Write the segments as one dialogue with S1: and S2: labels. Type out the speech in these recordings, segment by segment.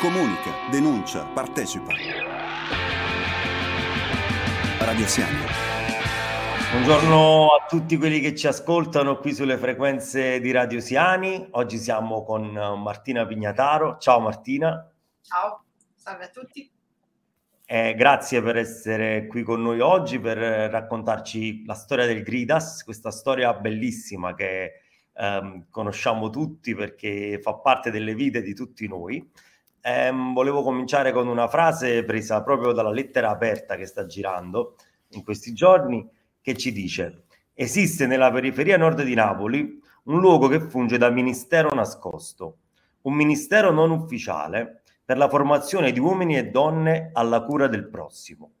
S1: Comunica, denuncia, partecipa. Radio Siani.
S2: Buongiorno a tutti quelli che ci ascoltano qui sulle frequenze di Radio Siani. Oggi siamo con Martina Pignataro. Ciao Martina.
S3: Ciao, salve a tutti.
S2: Eh, grazie per essere qui con noi oggi per raccontarci la storia del Gridas, questa storia bellissima che ehm, conosciamo tutti perché fa parte delle vite di tutti noi. Ehm, volevo cominciare con una frase presa proprio dalla lettera aperta che sta girando in questi giorni, che ci dice: Esiste nella periferia nord di Napoli un luogo che funge da ministero nascosto, un ministero non ufficiale per la formazione di uomini e donne alla cura del prossimo.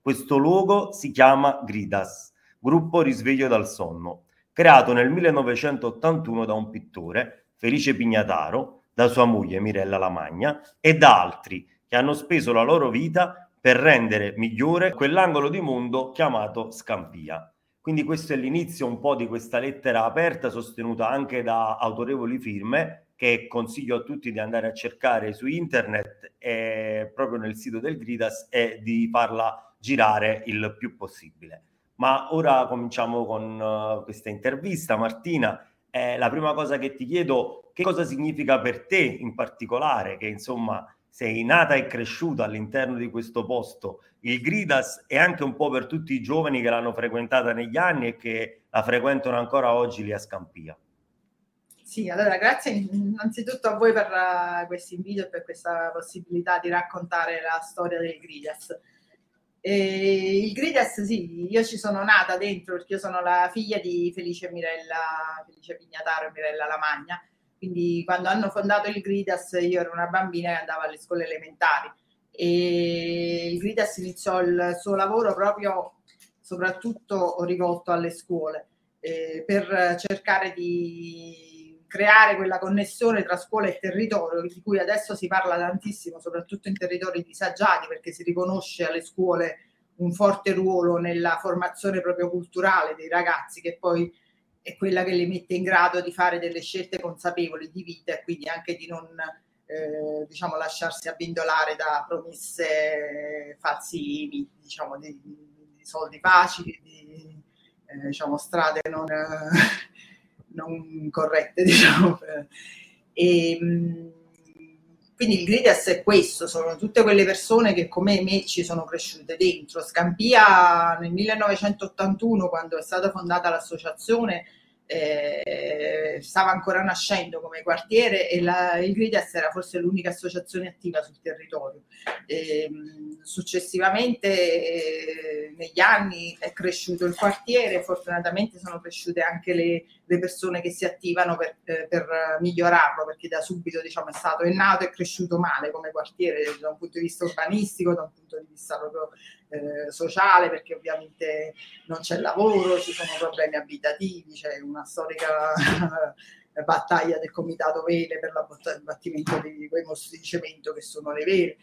S2: Questo luogo si chiama Gridas, gruppo risveglio dal sonno, creato nel 1981 da un pittore, Felice Pignataro, da sua moglie Mirella Lamagna e da altri che hanno speso la loro vita per rendere migliore quell'angolo di mondo chiamato Scampia. Quindi questo è l'inizio un po' di questa lettera aperta sostenuta anche da autorevoli firme che consiglio a tutti di andare a cercare su internet e proprio nel sito del Gridas e di farla girare il più possibile. Ma ora cominciamo con uh, questa intervista. Martina, eh, la prima cosa che ti chiedo, che cosa significa per te in particolare, che insomma sei nata e cresciuta all'interno di questo posto, il Gridas e anche un po' per tutti i giovani che l'hanno frequentata negli anni e che la frequentano ancora oggi lì a Scampia.
S3: Sì, allora grazie innanzitutto a voi per uh, questo invito e per questa possibilità di raccontare la storia del Gridas. E il Grides, sì, io ci sono nata dentro perché io sono la figlia di Felice Mirella, Felice Pignataro e Mirella Lamagna. Quindi quando hanno fondato il Gridas io ero una bambina che andava alle scuole elementari e il Gridas iniziò il suo lavoro proprio soprattutto rivolto alle scuole eh, per cercare di creare quella connessione tra scuola e territorio, di cui adesso si parla tantissimo, soprattutto in territori disagiati, perché si riconosce alle scuole un forte ruolo nella formazione proprio culturale dei ragazzi, che poi è quella che li mette in grado di fare delle scelte consapevoli di vita e quindi anche di non eh, diciamo, lasciarsi abbindolare da promesse falsi, diciamo, di, di soldi facili, di eh, diciamo, strade non... Eh, non corrette, diciamo. E, quindi il Grides è questo, sono tutte quelle persone che come me ci sono cresciute dentro. Scampia nel 1981, quando è stata fondata l'associazione, eh, stava ancora nascendo come quartiere e la, il Grides era forse l'unica associazione attiva sul territorio. Eh, successivamente eh, negli anni è cresciuto il quartiere, fortunatamente sono cresciute anche le, le persone che si attivano per, eh, per, migliorarlo, perché da subito diciamo, è stato è nato e cresciuto male come quartiere da un punto di vista urbanistico, da un punto di vista proprio eh, sociale, perché ovviamente non c'è lavoro, ci sono problemi abitativi, c'è una storica battaglia del comitato Vele per l'abbattimento di quei mostri di cemento che sono le vere.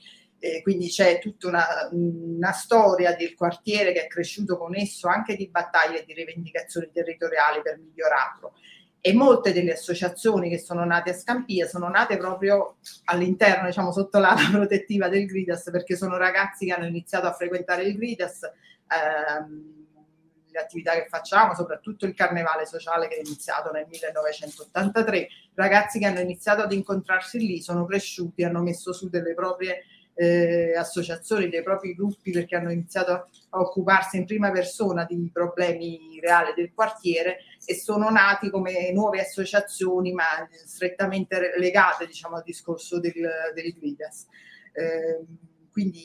S3: Eh, quindi c'è tutta una, una, storia del quartiere che è cresciuto con esso anche di battaglie e di rivendicazioni territoriali per migliorarlo. E molte delle associazioni che sono nate a Scampia sono nate proprio all'interno, diciamo, sotto l'ala protettiva del Gridas, perché sono ragazzi che hanno iniziato a frequentare il Gridas. Ehm, le attività che facciamo, soprattutto il carnevale sociale che è iniziato nel 1983, ragazzi che hanno iniziato ad incontrarsi lì, sono cresciuti, hanno messo su delle proprie eh, associazioni, dei propri gruppi perché hanno iniziato a occuparsi in prima persona di problemi reali del quartiere e sono nati come nuove associazioni ma strettamente legate diciamo, al discorso del, del Gridas. Eh, quindi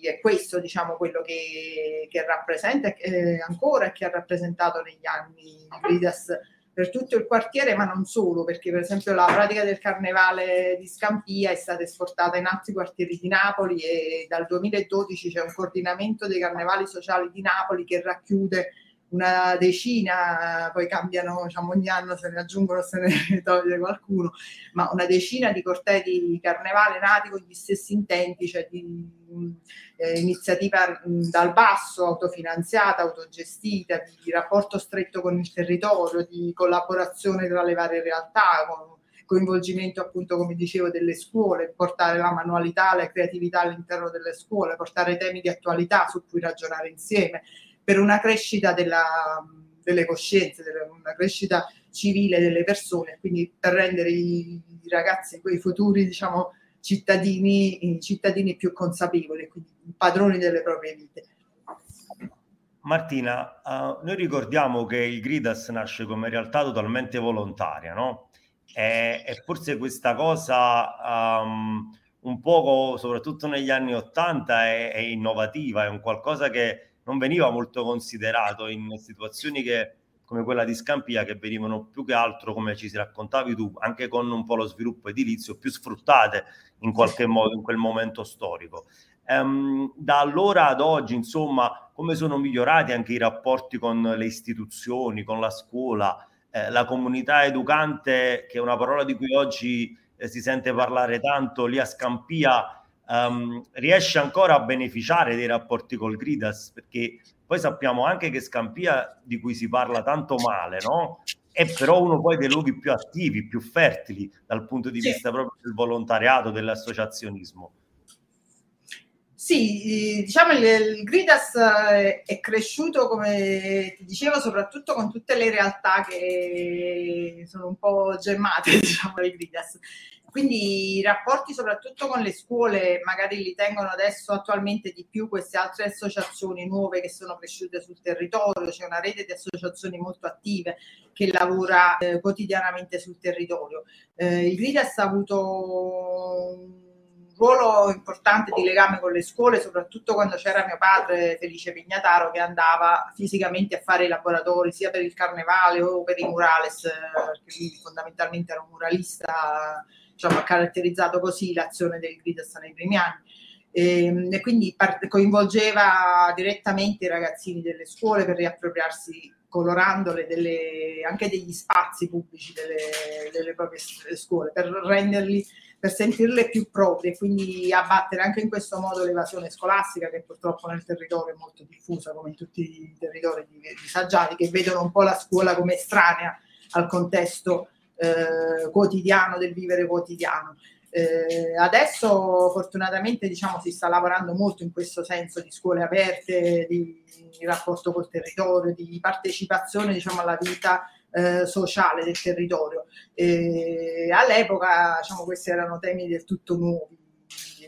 S3: è questo diciamo, quello che, che rappresenta eh, ancora e che ha rappresentato negli anni Gridas per tutto il quartiere, ma non solo, perché per esempio la pratica del carnevale di Scampia è stata esportata in altri quartieri di Napoli e dal 2012 c'è un coordinamento dei carnevali sociali di Napoli che racchiude una decina, poi cambiano, diciamo, ogni anno se ne aggiungono, se ne toglie qualcuno, ma una decina di cortei di carnevale nati con gli stessi intenti, cioè di eh, iniziativa dal basso, autofinanziata, autogestita, di rapporto stretto con il territorio, di collaborazione tra le varie realtà, con coinvolgimento appunto come dicevo delle scuole, portare la manualità, la creatività all'interno delle scuole, portare temi di attualità su cui ragionare insieme, per una crescita della, delle coscienze, della, una crescita civile delle persone, quindi per rendere i, i ragazzi, quei futuri diciamo cittadini, cittadini più consapevoli, quindi padroni delle proprie vite.
S2: Martina, uh, noi ricordiamo che il Gridas nasce come realtà totalmente volontaria, no? E, e forse questa cosa um, un poco, soprattutto negli anni Ottanta, è, è, innovativa, è un qualcosa che non veniva molto considerato in situazioni che, come quella di Scampia che venivano più che altro, come ci si raccontavi tu, anche con un po' lo sviluppo edilizio, più sfruttate in qualche modo in quel momento storico. Um, da allora ad oggi, insomma, come sono migliorati anche i rapporti con le istituzioni, con la scuola, eh, la comunità educante, che è una parola di cui oggi eh, si sente parlare tanto, lì a Scampia, um, riesce ancora a beneficiare dei rapporti col Gridas, perché poi sappiamo anche che Scampia, di cui si parla tanto male, no? è però uno poi dei luoghi più attivi, più fertili dal punto di sì. vista proprio del volontariato, dell'associazionismo.
S3: Sì, diciamo il, il Gridas eh, è cresciuto, come ti dicevo, soprattutto con tutte le realtà che sono un po' gemmate, diciamo, il Gridas. Quindi i rapporti soprattutto con le scuole magari li tengono adesso attualmente di più queste altre associazioni nuove che sono cresciute sul territorio, c'è una rete di associazioni molto attive che lavora eh, quotidianamente sul territorio. Eh, il Gridas ha avuto ruolo importante di legame con le scuole, soprattutto quando c'era mio padre Felice Pignataro che andava fisicamente a fare i laboratori sia per il carnevale o per i murales, perché lui fondamentalmente era un muralista, diciamo, ha caratterizzato così l'azione del Gridas nei primi anni. E, ehm, e quindi coinvolgeva direttamente i ragazzini delle scuole per riappropriarsi colorandole delle, anche degli spazi pubblici delle, delle proprie scuole per renderli per sentirle più proprie, quindi abbattere anche in questo modo l'evasione scolastica che purtroppo nel territorio è molto diffusa, come in tutti i territori disagiati, che vedono un po' la scuola come estranea al contesto eh, quotidiano del vivere quotidiano. Eh, adesso fortunatamente diciamo, si sta lavorando molto in questo senso di scuole aperte, di, di rapporto col territorio, di partecipazione diciamo, alla vita eh, sociale del territorio. E all'epoca diciamo, questi erano temi del tutto nuovi,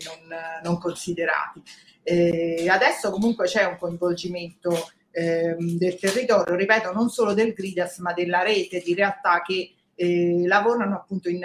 S3: non, non considerati. E adesso comunque c'è un coinvolgimento eh, del territorio, ripeto, non solo del Gridas, ma della rete di realtà che eh, lavorano appunto in,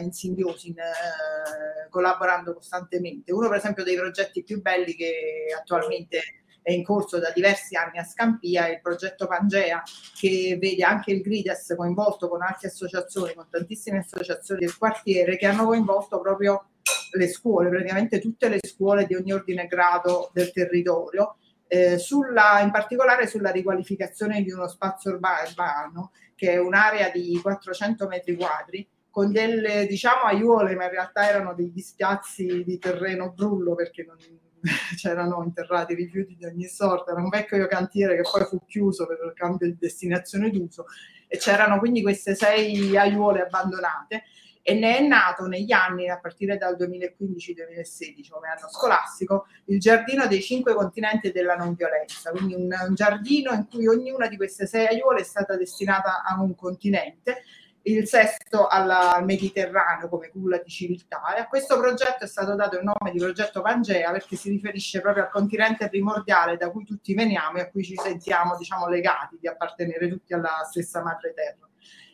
S3: in simbiosi, in, eh, collaborando costantemente. Uno per esempio dei progetti più belli che attualmente è in corso da diversi anni a Scampia, il progetto Pangea, che vede anche il Grides coinvolto con altre associazioni, con tantissime associazioni del quartiere, che hanno coinvolto proprio le scuole, praticamente tutte le scuole di ogni ordine e grado del territorio, eh, sulla, in particolare sulla riqualificazione di uno spazio urbano, che è un'area di 400 metri quadri, con delle diciamo aiuole, ma in realtà erano degli spiazzi di terreno brullo perché non, c'erano interrati rifiuti di ogni sorta, era un vecchio cantiere che poi fu chiuso per il cambio di destinazione d'uso e c'erano quindi queste sei aiuole abbandonate e ne è nato negli anni, a partire dal 2015-2016 come anno scolastico, il giardino dei cinque continenti della non violenza, quindi un, un giardino in cui ognuna di queste sei aiuole è stata destinata a un continente il sesto alla, al Mediterraneo come culla di civiltà. E a questo progetto è stato dato il nome di progetto Pangea perché si riferisce proprio al continente primordiale da cui tutti veniamo e a cui ci sentiamo diciamo, legati di appartenere tutti alla stessa madre terra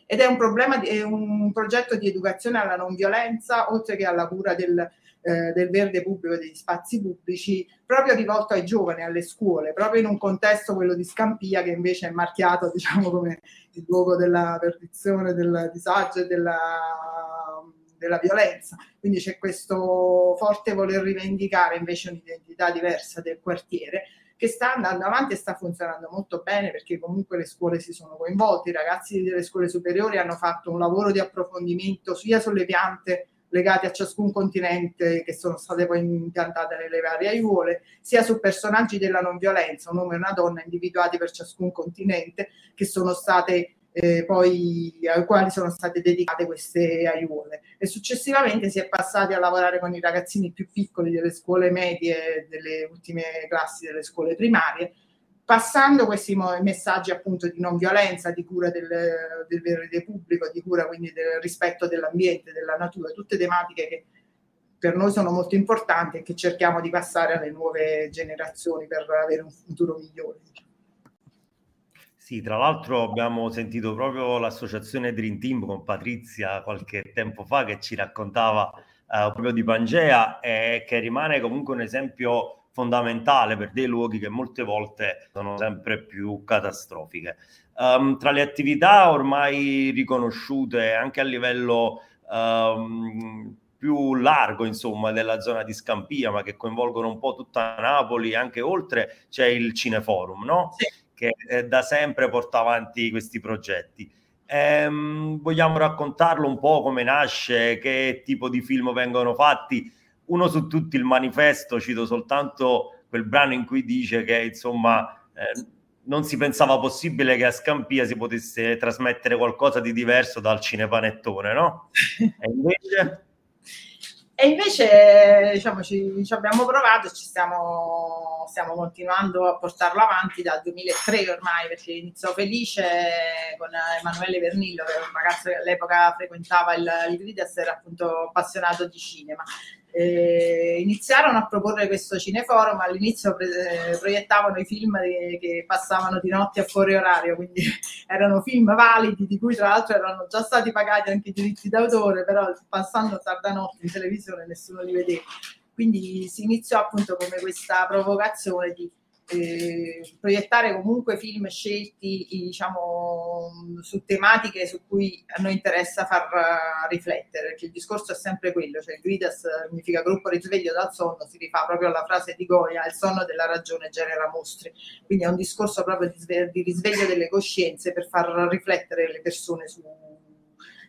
S3: ed è un, problema è un progetto di educazione alla non violenza oltre che alla cura del, eh, del verde pubblico e degli spazi pubblici, proprio rivolto ai giovani, alle scuole, proprio in un contesto, quello di Scampia, che invece è marchiato diciamo, come il luogo della perdizione, del disagio e della, della violenza. Quindi c'è questo forte voler rivendicare invece un'identità diversa del quartiere che sta andando avanti e sta funzionando molto bene perché comunque le scuole si sono coinvolte, i ragazzi delle scuole superiori hanno fatto un lavoro di approfondimento sia sulle piante legati a ciascun continente che sono state poi impiantate nelle varie aiuole, sia su personaggi della non violenza, un uomo e una donna individuati per ciascun continente, che sono state eh, poi ai quali sono state dedicate queste aiuole e successivamente si è passati a lavorare con i ragazzini più piccoli delle scuole medie, delle ultime classi delle scuole primarie, passando questi messaggi appunto di non violenza, di cura del, del verde pubblico, di cura quindi del rispetto dell'ambiente, della natura, tutte tematiche che per noi sono molto importanti e che cerchiamo di passare alle nuove generazioni per avere un futuro migliore.
S2: Sì, tra l'altro abbiamo sentito proprio l'associazione Dream Team con Patrizia qualche tempo fa che ci raccontava eh, proprio di Pangea e che rimane comunque un esempio fondamentale per dei luoghi che molte volte sono sempre più catastrofiche. Um, tra le attività ormai riconosciute anche a livello um, più largo, insomma, della zona di Scampia, ma che coinvolgono un po' tutta Napoli, anche oltre, c'è il Cineforum, no? Sì che eh, da sempre porta avanti questi progetti. Ehm, vogliamo raccontarlo un po' come nasce, che tipo di film vengono fatti. Uno su tutti il manifesto, cito soltanto quel brano in cui dice che insomma eh, non si pensava possibile che a Scampia si potesse trasmettere qualcosa di diverso dal cinepanettone, no? E invece
S3: e invece diciamo, ci, ci abbiamo provato e ci stiamo, stiamo, continuando a portarlo avanti dal 2003 ormai, perché iniziò felice con Emanuele Vernillo, che era un ragazzo che all'epoca frequentava il, il Gridas, era appunto appassionato di cinema eh, iniziarono a proporre questo cineforum, all'inizio pre- proiettavano i film che, che passavano di notte a fuori orario, quindi erano film validi di cui tra l'altro erano già stati pagati anche i diritti d'autore, però passando tarda notte in televisione nessuno li vedeva. Quindi si iniziò appunto come questa provocazione di eh, proiettare comunque film scelti diciamo, su tematiche su cui a noi interessa far uh, riflettere, perché il discorso è sempre quello, cioè il Gridas significa gruppo risveglio dal sonno, si rifà proprio alla frase di Goya, il sonno della ragione genera mostri, quindi è un discorso proprio di, sve- di risveglio delle coscienze per far riflettere le persone su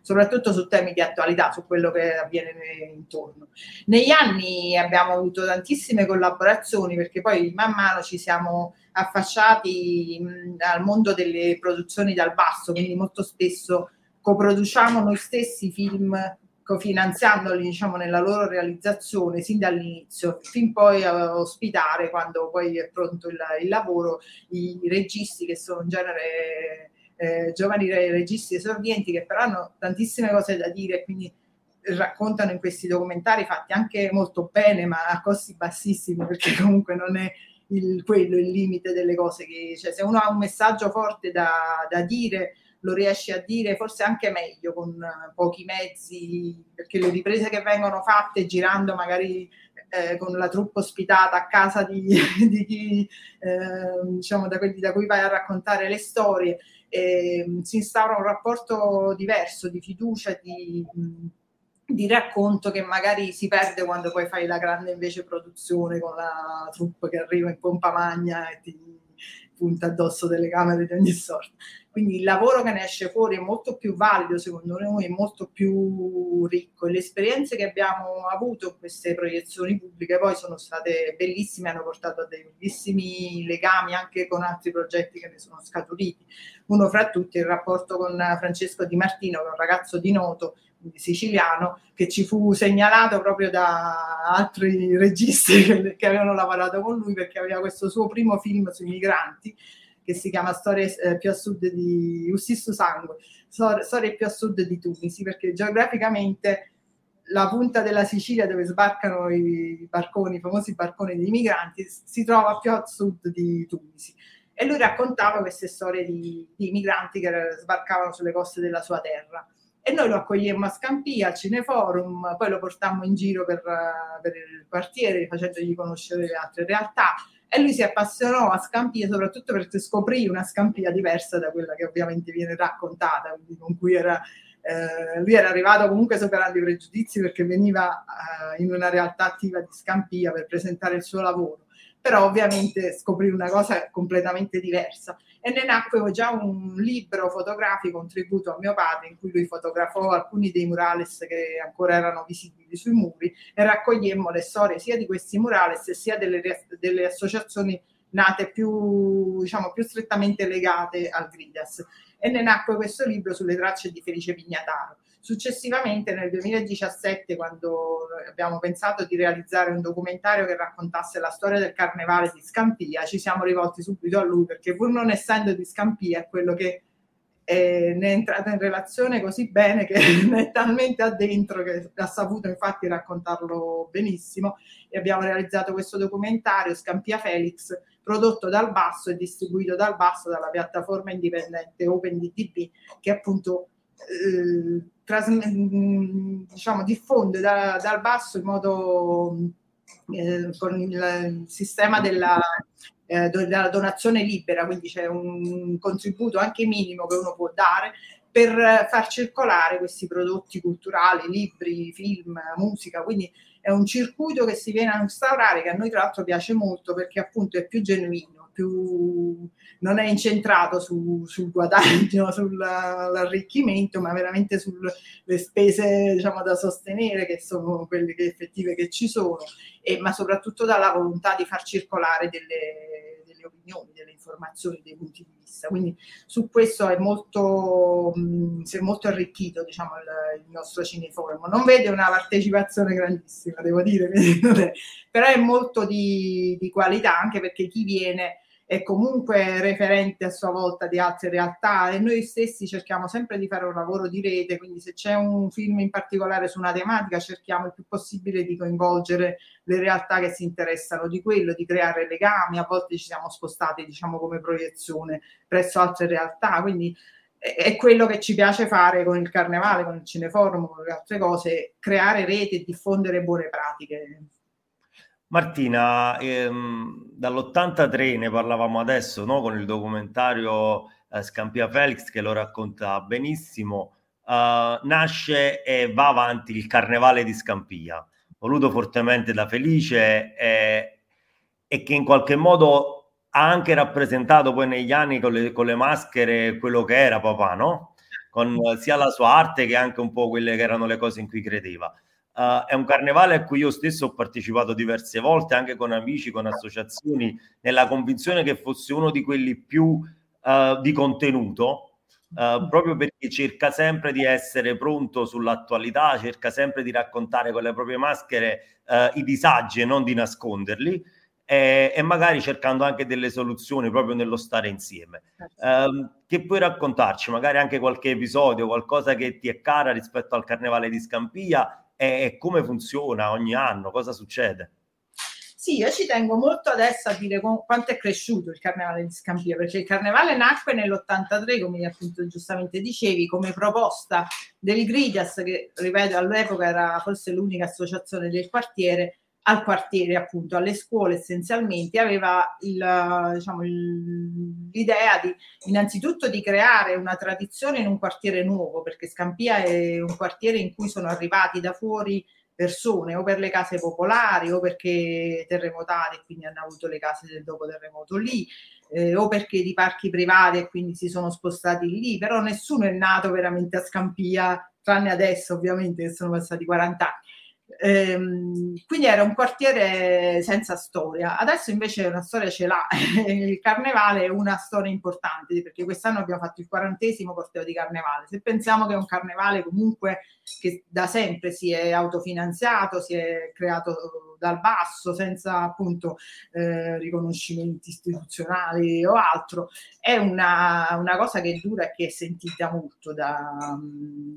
S3: soprattutto su temi di attualità, su quello che avviene intorno. Negli anni abbiamo avuto tantissime collaborazioni perché poi man mano ci siamo affacciati al mondo delle produzioni dal basso, quindi molto spesso coproduciamo noi stessi film cofinanziandoli diciamo, nella loro realizzazione sin dall'inizio, fin poi a ospitare quando poi è pronto il, il lavoro i registi che sono in genere eh, giovani registi esordienti che però hanno tantissime cose da dire, quindi raccontano in questi documentari fatti anche molto bene, ma a costi bassissimi, perché comunque non è il, quello il limite delle cose che, cioè, se uno ha un messaggio forte da, da dire, lo riesce a dire forse anche meglio con pochi mezzi, perché le riprese che vengono fatte girando magari eh, con la truppa ospitata a casa di, di chi, eh, diciamo, da quelli da cui vai a raccontare le storie, eh, si instaura un rapporto diverso di fiducia, di, di, racconto che magari si perde quando poi fai la grande invece produzione con la troupe che arriva in pompa magna e ti punta addosso delle camere di ogni sorta. Quindi il lavoro che ne esce fuori è molto più valido, secondo noi, è molto più ricco. E le esperienze che abbiamo avuto in queste proiezioni pubbliche poi sono state bellissime, hanno portato a dei bellissimi legami anche con altri progetti che ne sono scaturiti. Uno fra tutti è il rapporto con Francesco Di Martino, che è un ragazzo di Noto, siciliano, che ci fu segnalato proprio da altri registi che, che avevano lavorato con lui perché aveva questo suo primo film sui migranti che si chiama Storie eh, più a sud di Ussisto Sangue, Storie più a sud di Tunisi, perché geograficamente la punta della Sicilia dove sbarcano i barconi, i famosi barconi dei migranti, si trova più a sud di Tunisi. E lui raccontava queste storie di, di migranti che sbarcavano sulle coste della sua terra. E noi lo accogliemmo a Scampia, al Cineforum, poi lo portammo in giro per, per il quartiere facendogli conoscere le altre realtà. E lui si appassionò a Scampia soprattutto perché scoprì una Scampia diversa da quella che ovviamente viene raccontata, con cui era, eh, lui era arrivato comunque superando i pregiudizi perché veniva eh, in una realtà attiva di Scampia per presentare il suo lavoro però ovviamente scoprì una cosa completamente diversa e ne nacque già un libro fotografico, un tributo a mio padre, in cui lui fotografò alcuni dei murales che ancora erano visibili sui muri e raccogliemmo le storie sia di questi murales sia delle, delle associazioni nate più, diciamo, più strettamente legate al Gridas. E ne nacque questo libro sulle tracce di Felice Pignataro. Successivamente, nel 2017, quando abbiamo pensato di realizzare un documentario che raccontasse la storia del carnevale di Scampia, ci siamo rivolti subito a lui perché, pur non essendo di Scampia, è quello che eh, ne è entrata in relazione così bene che è talmente addentro che ha saputo infatti raccontarlo benissimo. E abbiamo realizzato questo documentario Scampia Felix prodotto dal Basso e distribuito dal Basso dalla piattaforma indipendente OpenDTV che appunto eh, tras- diciamo, diffonde da, dal Basso in modo eh, con il, il sistema della eh, della donazione libera, quindi c'è un contributo anche minimo che uno può dare per far circolare questi prodotti culturali, libri, film, musica, quindi è un circuito che si viene a instaurare che a noi tra l'altro piace molto perché appunto è più genuino, più, non è incentrato su, sul guadagno, sull'arricchimento, ma veramente sulle spese diciamo, da sostenere che sono quelle che effettive che ci sono, e, ma soprattutto dalla volontà di far circolare delle, delle opinioni, delle informazioni, dei punti di vista. Quindi su questo è molto, mh, si è molto arricchito diciamo, il, il, nostro cineforum. Non vede una partecipazione grandissima, devo dire, però è molto di, di qualità anche perché chi viene è comunque referente a sua volta di altre realtà e noi stessi cerchiamo sempre di fare un lavoro di rete, quindi se c'è un film in particolare su una tematica cerchiamo il più possibile di coinvolgere le realtà che si interessano di quello, di creare legami, a volte ci siamo spostati diciamo come proiezione presso altre realtà, quindi è quello che ci piace fare con il carnevale, con il cineforum, con le altre cose, creare rete e diffondere buone pratiche.
S2: Martina, ehm, dall'83 ne parlavamo adesso no? con il documentario eh, Scampia Felix che lo racconta benissimo. Uh, nasce e va avanti il carnevale di Scampia, voluto fortemente da Felice e, e che in qualche modo ha anche rappresentato poi negli anni con le, con le maschere quello che era papà, no? Con sia la sua arte che anche un po' quelle che erano le cose in cui credeva. Uh, è un carnevale a cui io stesso ho partecipato diverse volte, anche con amici, con associazioni, nella convinzione che fosse uno di quelli più uh, di contenuto, uh, proprio perché cerca sempre di essere pronto sull'attualità, cerca sempre di raccontare con le proprie maschere i disagi e non di nasconderli. E, e, magari cercando anche delle soluzioni proprio nello stare insieme. Uh, che puoi raccontarci? Magari anche qualche episodio, qualcosa che ti è cara rispetto al carnevale di Scampia e come funziona ogni anno, cosa succede?
S3: Sì, io ci tengo molto adesso a dire quanto è cresciuto il carnevale di Scampia, perché il carnevale nacque nell'83, come appunto giustamente dicevi, come proposta del Grigias, che ripeto all'epoca era forse l'unica associazione del quartiere, al quartiere, appunto, alle scuole essenzialmente, aveva il, diciamo, il, l'idea di innanzitutto di creare una tradizione in un quartiere nuovo, perché Scampia è un quartiere in cui sono arrivati da fuori persone o per le case popolari o perché terremotati e quindi hanno avuto le case del dopo terremoto lì eh, o perché di parchi privati e quindi si sono spostati lì, però nessuno è nato veramente a Scampia, tranne adesso ovviamente che sono passati 40 anni. Ehm, quindi era un quartiere senza storia. Adesso invece una storia ce l'ha. il carnevale è una storia importante perché quest'anno abbiamo fatto il quarantesimo corteo di carnevale. Se pensiamo che è un carnevale comunque che da sempre si è autofinanziato, si è creato dal basso, senza appunto eh, riconoscimenti istituzionali o altro, è una, una, cosa che dura e che è sentita molto da,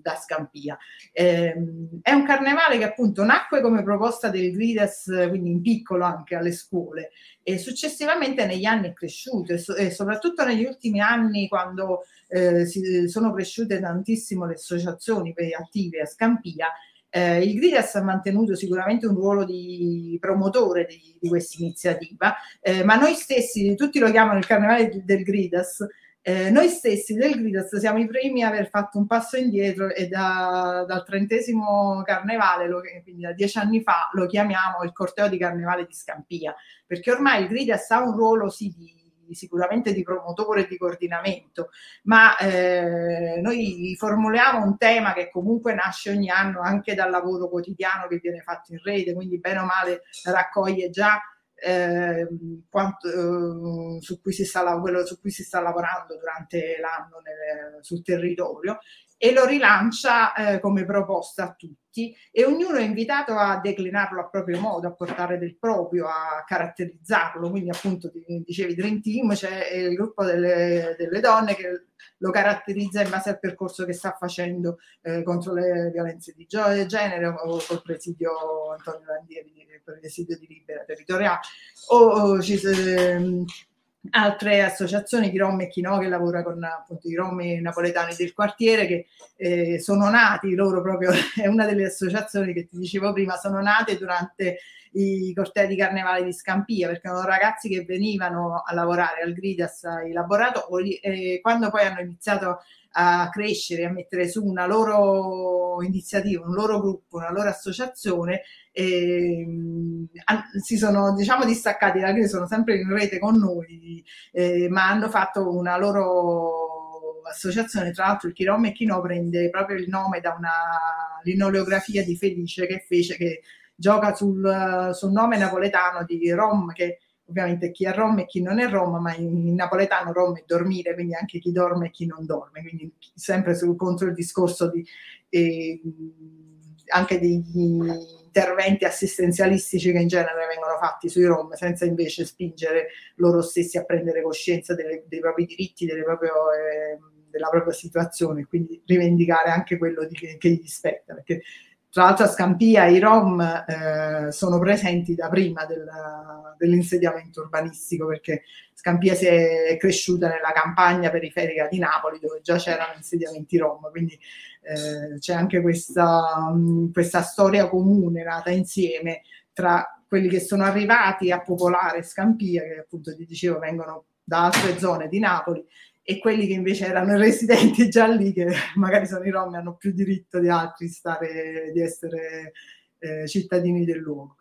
S3: da Scampia. Eh, è un carnevale che appunto nacque come proposta del Grides, quindi in piccolo anche alle scuole, e successivamente negli anni è cresciuto e, so, e soprattutto negli ultimi anni quando eh, si, sono cresciute tantissimo le associazioni attive a Scampia, eh, il Gridas ha mantenuto sicuramente un ruolo di promotore di, di questa iniziativa, eh, ma noi stessi, tutti lo chiamano il carnevale del Gridas, eh, noi stessi del Gridas siamo i primi a aver fatto un passo indietro e da, dal trentesimo carnevale, lo, quindi da dieci anni fa, lo chiamiamo il corteo di carnevale di Scampia, perché ormai il Gridas ha un ruolo sì di sicuramente di promotore e di coordinamento, ma eh, noi formuliamo un tema che comunque nasce ogni anno anche dal lavoro quotidiano che viene fatto in rete, quindi bene o male raccoglie già eh, quanto, eh, su, cui sta, su cui si sta lavorando durante l'anno nel, sul territorio e lo rilancia eh, come proposta a tutti e ognuno è invitato a declinarlo a proprio modo, a portare del proprio, a caratterizzarlo. Quindi appunto dicevi Dream Team, c'è il gruppo delle, delle donne che lo caratterizza in base al percorso che sta facendo eh, contro le violenze di genere o col presidio Antonio Landieri, il presidio di Libera Territoriale o, o altre associazioni di Rom e Chino che lavora con appunto i Rom napoletani del quartiere che eh, sono nati loro proprio è una delle associazioni che ti dicevo prima sono nate durante i cortei di carnevale di Scampia perché erano ragazzi che venivano a lavorare al Gridas ai laboratori e quando poi hanno iniziato a crescere, a mettere su una loro iniziativa, un loro gruppo, una loro associazione, e, ehm, si sono diciamo distaccati da sono sempre in rete con noi, eh, ma hanno fatto una loro associazione, tra l'altro il Chirom e Chino prende proprio il nome da una linoleografia di Felice che fece, che gioca sul, sul nome napoletano di Rom, che ovviamente chi è Rom e chi non è Rom, ma in, napoletano Rom è dormire, quindi anche chi dorme e chi non dorme, quindi sempre sul, contro il discorso di, eh, anche degli interventi assistenzialistici che in genere vengono fatti sui Rom, senza invece spingere loro stessi a prendere coscienza delle, dei propri diritti, proprie, eh, della propria situazione, quindi rivendicare anche quello di, che gli spetta. Perché tra l'altro a Scampia i Rom eh, sono presenti da prima del, dell'insediamento urbanistico perché Scampia si è cresciuta nella campagna periferica di Napoli dove già c'erano insediamenti Rom, quindi eh, c'è anche questa, mh, questa storia comune nata insieme tra quelli che sono arrivati a popolare Scampia, che appunto ti dicevo vengono da altre zone di Napoli, e quelli che invece erano residenti già lì, che magari sono i rom, hanno più diritto di altri stare, di essere eh, cittadini del luogo.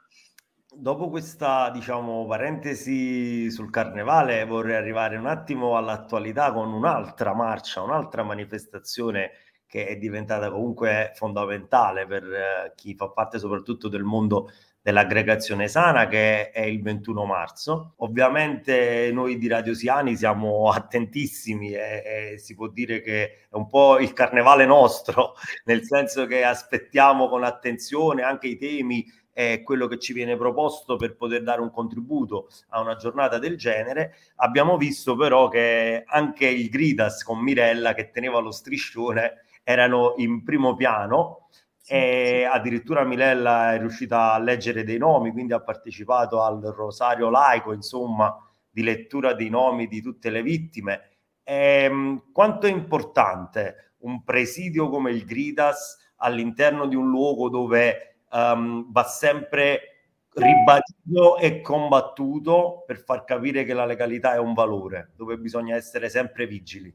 S2: Dopo questa, diciamo, parentesi sul carnevale, vorrei arrivare un attimo all'attualità con un'altra marcia, un'altra manifestazione che è diventata comunque fondamentale per eh, chi fa parte soprattutto del mondo dell'aggregazione sana che è il 21 marzo. Ovviamente noi di Radio Siani siamo attentissimi e, e, si può dire che è un po' il carnevale nostro, nel senso che aspettiamo con attenzione anche i temi e quello che ci viene proposto per poter dare un contributo a una giornata del genere. Abbiamo visto però che anche il Gridas con Mirella che teneva lo striscione erano in primo piano e addirittura Milella è riuscita a leggere dei nomi, quindi ha partecipato al rosario laico, insomma, di lettura dei nomi di tutte le vittime. E, ehm, quanto è importante un presidio come il Gridas all'interno di un luogo dove um, va sempre ribadito e combattuto per far capire che la legalità è un valore, dove bisogna essere sempre vigili.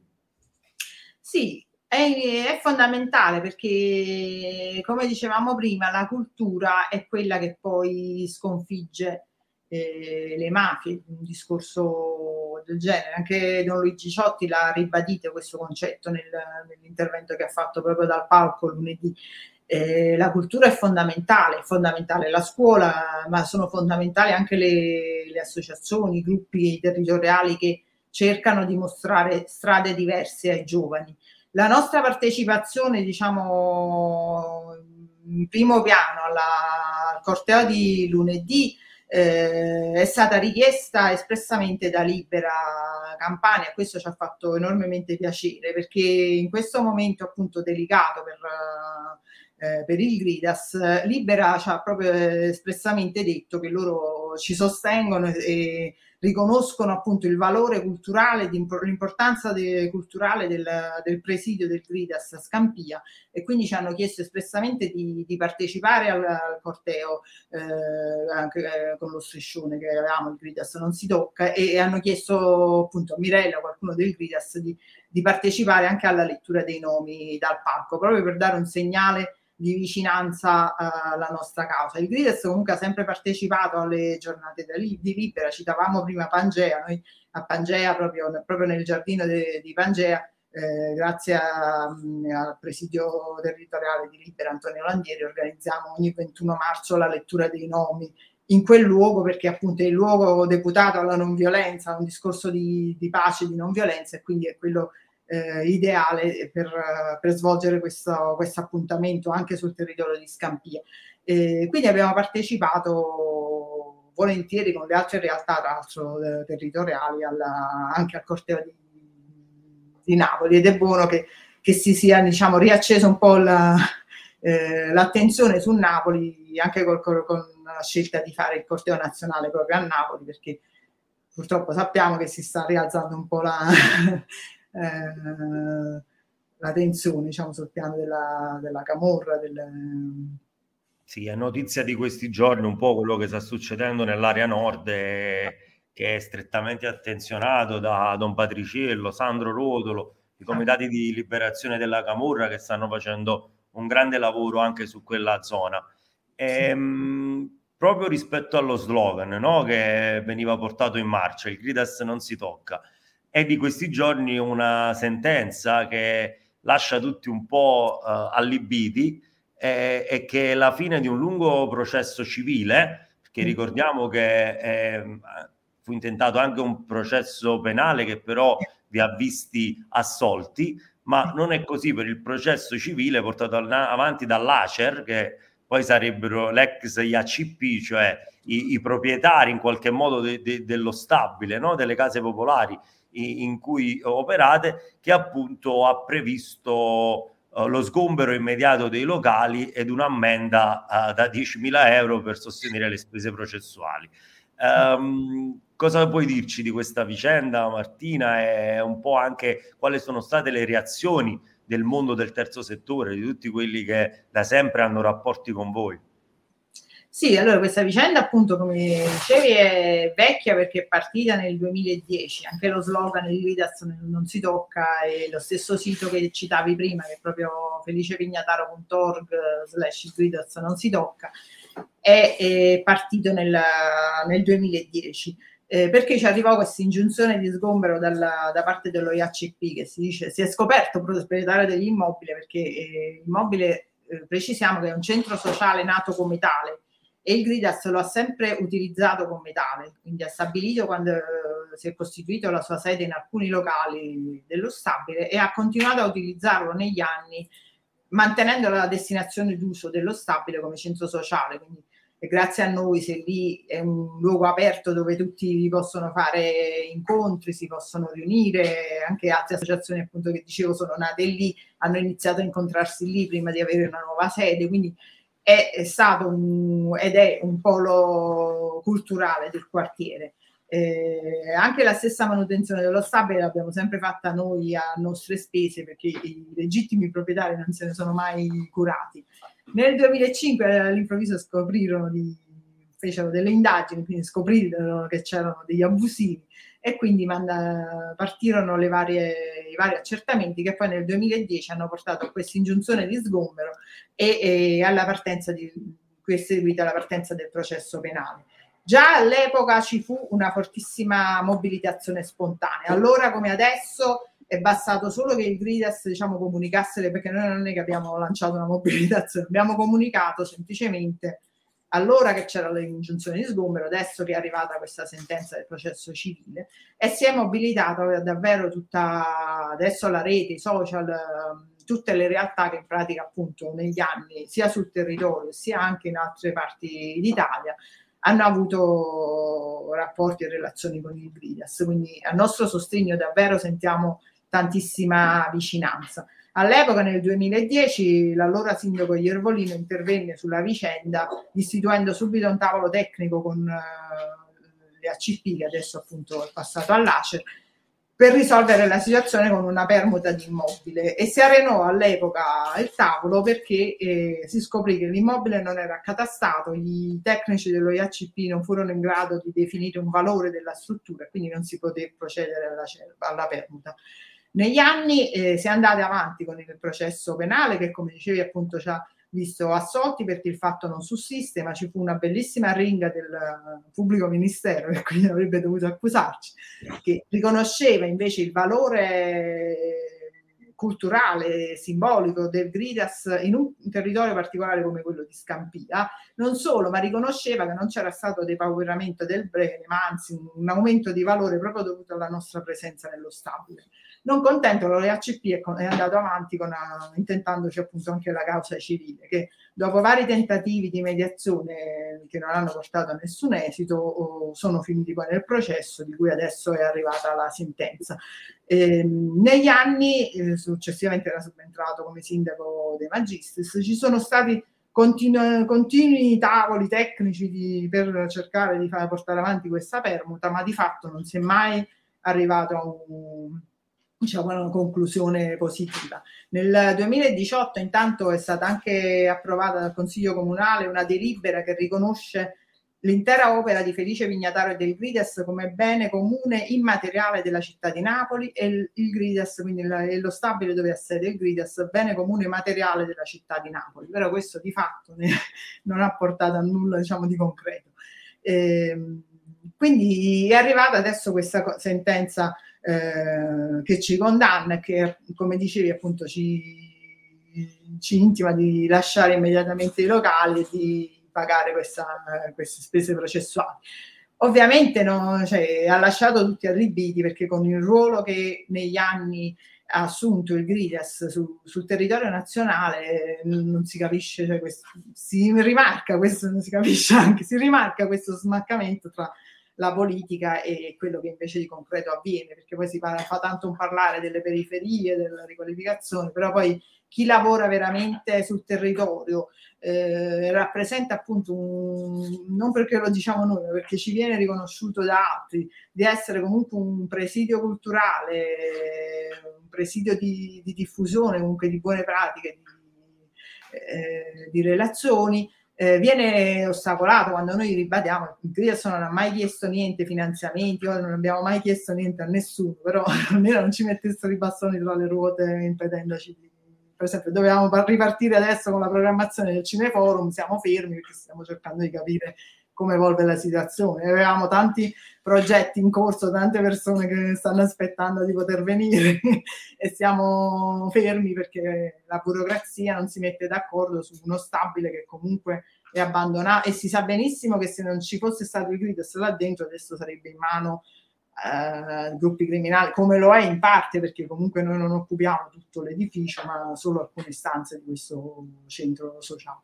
S3: Sì, è, fondamentale perché, come dicevamo prima, la cultura è quella che poi sconfigge eh, le mafie, un discorso del genere. Anche Don Luigi Ciotti l'ha ribadito questo concetto nel, nell'intervento che ha fatto proprio dal palco lunedì. Eh, la cultura è fondamentale, è fondamentale la scuola, ma sono fondamentali anche le, le associazioni, i gruppi territoriali che cercano di mostrare strade diverse ai giovani la nostra partecipazione, diciamo, in primo piano alla, al corteo di lunedì eh, è stata richiesta espressamente da Libera Campania. Questo ci ha fatto enormemente piacere perché in questo momento appunto delicato per, eh, per il Gridas, Libera ci ha proprio espressamente detto che loro ci sostengono e riconoscono appunto il valore culturale, l'importanza de, culturale del, del, presidio del Gridas a Scampia e quindi ci hanno chiesto espressamente di, di partecipare al, al corteo eh, anche eh, con lo striscione che avevamo, il Gridas non si tocca e, e hanno chiesto appunto a Mirella, qualcuno del Gridas, di, di partecipare anche alla lettura dei nomi dal palco, proprio per dare un segnale di vicinanza alla nostra causa. Il Grides comunque ha sempre partecipato alle giornate di Libera, citavamo prima Pangea, noi a Pangea, proprio, proprio nel giardino de, di Pangea, eh, grazie a, mm, al presidio territoriale di Libera Antonio Landieri, organizziamo ogni 21 marzo la lettura dei nomi in quel luogo perché appunto è il luogo deputato alla non violenza, un discorso di, di pace, di non violenza e quindi è quello eh, ideale per, per svolgere questo, appuntamento anche sul territorio di Scampia. Eh, quindi abbiamo partecipato volentieri con le altre realtà, tra l'altro eh, territoriali, alla, anche al corteo di, di, Napoli ed è buono che, che si sia diciamo, riaccesa un po' la, eh, l'attenzione su Napoli anche col, con la scelta di fare il corteo nazionale proprio a Napoli perché purtroppo sappiamo che si sta rialzando un po' la, eh, la tensione diciamo, sul piano della, della camorra. Del...
S2: Sì, è notizia di questi giorni un po' quello che sta succedendo nell'area nord e, che è strettamente attenzionato da Don Patriciello, Sandro Rodolo, i comitati di liberazione della Camorra che stanno facendo un grande lavoro anche su quella zona. E, sì. Mh, proprio rispetto allo slogan no? che veniva portato in marcia, il Gridas non si tocca è di questi giorni una sentenza che lascia tutti un po' uh, allibiti e, e, che è la fine di un lungo processo civile, perché mm. ricordiamo che eh, fu intentato anche un processo penale che però vi ha visti assolti, ma non è così per il processo civile portato avanti dall'ACER, che poi sarebbero l'ex IACP, cioè i, i proprietari in qualche modo de, de, dello stabile, no? delle case popolari in cui operate, che appunto ha previsto uh, lo sgombero immediato dei locali ed un'ammenda uh, da 10.000 euro per sostenere le spese processuali. Um, cosa puoi dirci di questa vicenda, Martina, e un po' anche quali sono state le reazioni del mondo del terzo settore, di tutti quelli che da sempre hanno rapporti con voi?
S3: Sì, allora questa vicenda appunto come dicevi è vecchia perché è partita nel 2010, anche lo slogan di Vidas non si tocca e lo stesso sito che citavi prima che è proprio felicepignataro.org slash Vidas non si tocca è, è partito nel, nel 2010. Eh, perché ci arrivò questa ingiunzione di sgombero dalla, da parte dello IACP che si dice si è scoperto proprietario degli immobili perché eh, l'immobile eh, precisiamo che è un centro sociale nato come tale e il Gridas lo ha sempre utilizzato come tale, quindi ha stabilito quando eh, si è costituito la sua sede in alcuni locali dello stabile e ha continuato a utilizzarlo negli anni mantenendo la destinazione d'uso dello stabile come centro sociale, quindi grazie a noi se lì è un luogo aperto dove tutti possono fare incontri, si possono riunire, anche altre associazioni appunto che dicevo sono nate lì, hanno iniziato a incontrarsi lì prima di avere una nuova sede, quindi è, stato un, ed è un polo culturale del quartiere. Eh, anche la stessa manutenzione dello stabile l'abbiamo sempre fatta noi a nostre spese perché i legittimi proprietari non se ne sono mai curati. Nel 2005 all'improvviso scoprirono di, fecero delle indagini, quindi scoprirono che c'erano degli abusivi e quindi manda, partirono varie, i vari accertamenti che poi nel 2010 hanno portato a questa ingiunzione di sgombero e, e alla partenza di cui è seguita la partenza del processo penale. Già all'epoca ci fu una fortissima mobilitazione spontanea. Allora come adesso è bastato solo che il Gridas diciamo, comunicasse, perché noi non è che abbiamo lanciato una mobilitazione, abbiamo comunicato semplicemente allora che c'era l'ingiunzione di sgombero, adesso che è arrivata questa sentenza del processo civile e si è mobilitata davvero tutta adesso la rete, i social, ehm, tutte le realtà che in pratica appunto negli anni sia sul territorio sia anche in altre parti d'Italia hanno avuto rapporti e relazioni con il Gridas, quindi a nostro sostegno davvero sentiamo tantissima vicinanza. All'epoca, nel 2010, l'allora sindaco Iervolino intervenne sulla vicenda istituendo subito un tavolo tecnico con uh, le ACP, che adesso appunto è passato all'ACER, per risolvere la situazione con una permuta di immobile e si arenò all'epoca il tavolo perché eh, si scoprì che l'immobile non era accatastato, i tecnici dello IACP non furono in grado di definire un valore della struttura, quindi non si poté procedere alla, alla permuta. Negli anni eh, si è andati avanti con il processo penale che come dicevi appunto ci ha visto assolti perché il fatto non sussiste, ma ci fu una bellissima ringa del pubblico ministero che quindi avrebbe dovuto accusarci, che riconosceva invece il valore culturale, simbolico del Gridas in un territorio particolare come quello di Scampia, non solo, ma riconosceva che non c'era stato depauperamento del bene, ma anzi un aumento di valore proprio dovuto alla nostra presenza nello stabile. Non contento, l'OEACP è andato avanti con, intentandoci appunto anche la causa civile, che dopo vari tentativi di mediazione che non hanno portato a nessun esito, sono finiti poi nel processo di cui adesso è arrivata la sentenza. Eh, negli anni, eh, successivamente era subentrato come sindaco dei Magistris, ci sono stati continu- continui tavoli tecnici di, per cercare di far portare avanti questa permuta, ma di fatto non si è mai arrivato a un diciamo, una conclusione positiva. Nel 2018 intanto è stata anche approvata dal Consiglio Comunale una delibera che riconosce l'intera opera di Felice Vignataro e del Grides come bene comune immateriale della città di Napoli e il, Grides, quindi lo stabile dove ha sede il Grides, bene comune materiale della città di Napoli. Però questo di fatto ne, non ha portato a nulla diciamo, di concreto. E, quindi è arrivata adesso questa sentenza eh, che ci condanna e che, come dicevi, appunto ci, ci intima di lasciare immediatamente i locali e di pagare questa, queste spese processuali. Ovviamente no, cioè, ha lasciato tutti arribiti perché con il ruolo che negli anni ha assunto il Grides su, sul territorio nazionale non si capisce, cioè questo, si rimarca questo, non si capisce anche, si rimarca questo smaccamento tra la politica e quello che invece di concreto avviene, perché poi si fa, fa tanto un parlare delle periferie, della riqualificazione, però poi chi lavora veramente sul territorio eh, rappresenta appunto un, non perché lo diciamo noi, ma perché ci viene riconosciuto da altri, di essere comunque un presidio culturale, un presidio di, di diffusione comunque di buone pratiche, di, eh, di relazioni eh, viene ostacolato quando noi ribadiamo il Trias non ha mai chiesto niente finanziamenti, non abbiamo mai chiesto niente a nessuno, però almeno non ci mettessero i bastoni tra le ruote impedendoci di per esempio dovevamo ripartire adesso con la programmazione del Cineforum, siamo fermi perché stiamo cercando di capire come evolve la situazione. Avevamo tanti progetti in corso, tante persone che stanno aspettando di poter venire e siamo fermi perché la burocrazia non si mette d'accordo su uno stabile che comunque è abbandonato e si sa benissimo che se non ci fosse stato il Gridas là dentro adesso sarebbe in mano eh, gruppi criminali, come lo è in parte perché comunque noi non occupiamo tutto l'edificio ma solo alcune stanze di questo centro sociale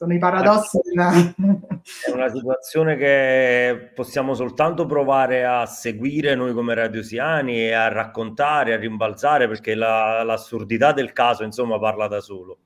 S3: sono i paradossi della...
S2: È una situazione che possiamo soltanto provare a seguire noi come radiosiani e a raccontare, a rimbalzare, perché la, l'assurdità del caso, insomma, parla da solo.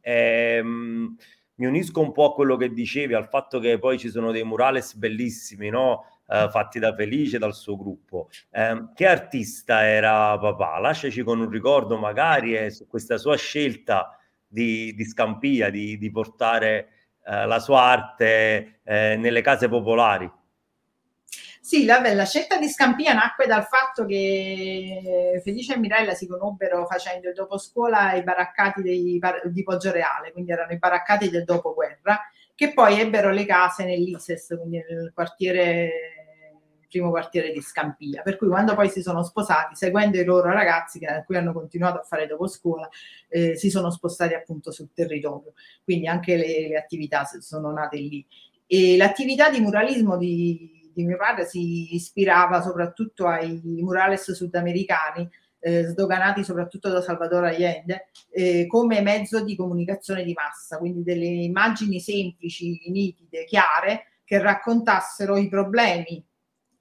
S2: Ehm, mi unisco un po' a quello che dicevi, al fatto che poi ci sono dei murales bellissimi, no? Uh, fatti da Felice, dal suo gruppo. Eh, che artista era papà? Lasciaci con un ricordo magari eh, su questa sua scelta di, di Scampia, di, di portare eh, la sua arte eh, nelle case popolari.
S3: Sì, la, la, scelta di Scampia nacque dal fatto che Felice e Mirella si conobbero facendo il doposcuola ai baraccati dei, di Poggioreale, quindi erano i baraccati del dopoguerra, che poi ebbero le case nell'ISES, quindi nel quartiere primo quartiere di Scampia. Per cui quando poi si sono sposati, seguendo i loro ragazzi che a hanno continuato a fare dopo scuola, eh, si sono spostati appunto sul territorio. Quindi anche le, le attività sono nate lì. E l'attività di muralismo di, di mio padre si ispirava soprattutto ai murales sudamericani, eh, sdoganati soprattutto da Salvatore Allende, eh, come mezzo di comunicazione di massa, quindi delle immagini semplici, nitide, chiare, che raccontassero i problemi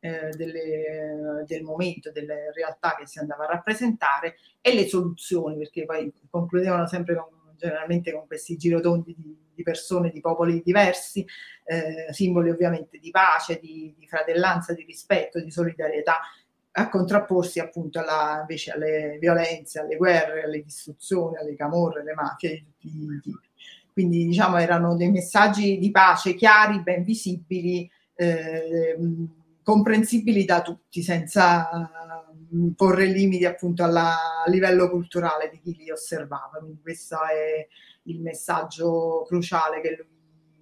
S3: eh, delle, del momento, delle realtà che si andava a rappresentare e le soluzioni, perché poi concludevano sempre con, generalmente con questi girotondi di, di persone, di popoli diversi, eh, simboli ovviamente di pace, di, di, fratellanza, di rispetto, di solidarietà, a contrapporsi appunto alla, invece alle violenze, alle guerre, alle distruzioni, alle camorre, alle mafie di tutti i tipi. Quindi diciamo erano dei messaggi di pace chiari, ben visibili, eh, comprensibili da tutti senza mm, porre limiti appunto alla, a livello culturale di chi li osservava. Quindi questo è il messaggio cruciale che lui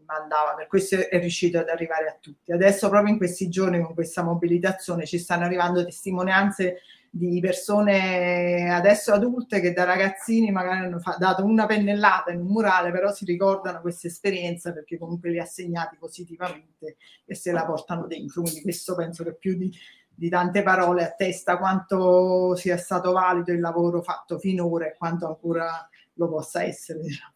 S3: mandava, per questo è riuscito ad arrivare a tutti. Adesso proprio in questi giorni con questa mobilitazione ci stanno arrivando testimonianze di persone adesso adulte che da ragazzini magari hanno fa- dato una pennellata in un murale, però si ricordano questa esperienza perché comunque li ha segnati positivamente e se la portano dentro. Quindi questo penso che più di, di tante parole attesta quanto sia stato valido il lavoro fatto finora e quanto ancora lo possa essere. Diciamo.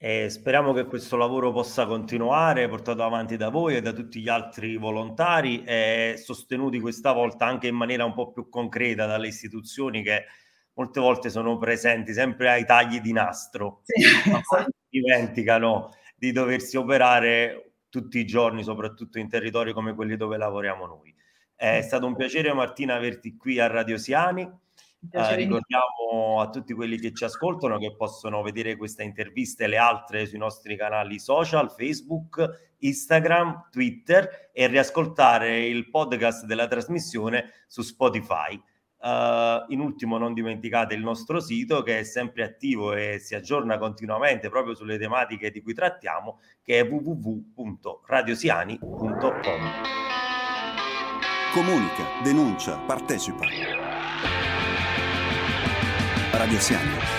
S2: E speriamo che questo lavoro possa continuare, portato avanti da voi e da tutti gli altri volontari e sostenuti questa volta anche in maniera un po' più concreta dalle istituzioni che molte volte sono presenti sempre ai tagli di nastro, sì, esatto. dimenticano di doversi operare tutti i giorni, soprattutto in territori come quelli dove lavoriamo noi. È stato un piacere Martina averti qui a Radio Siani. Uh, ricordiamo a tutti quelli che ci ascoltano che possono vedere questa intervista e le altre sui nostri canali social, Facebook, Instagram, Twitter e riascoltare il podcast della trasmissione su Spotify. Uh, in ultimo non dimenticate il nostro sito che è sempre attivo e si aggiorna continuamente proprio sulle tematiche di cui trattiamo che è www.radiosiani.com
S1: Comunica, denuncia, partecipa. Radio Siani.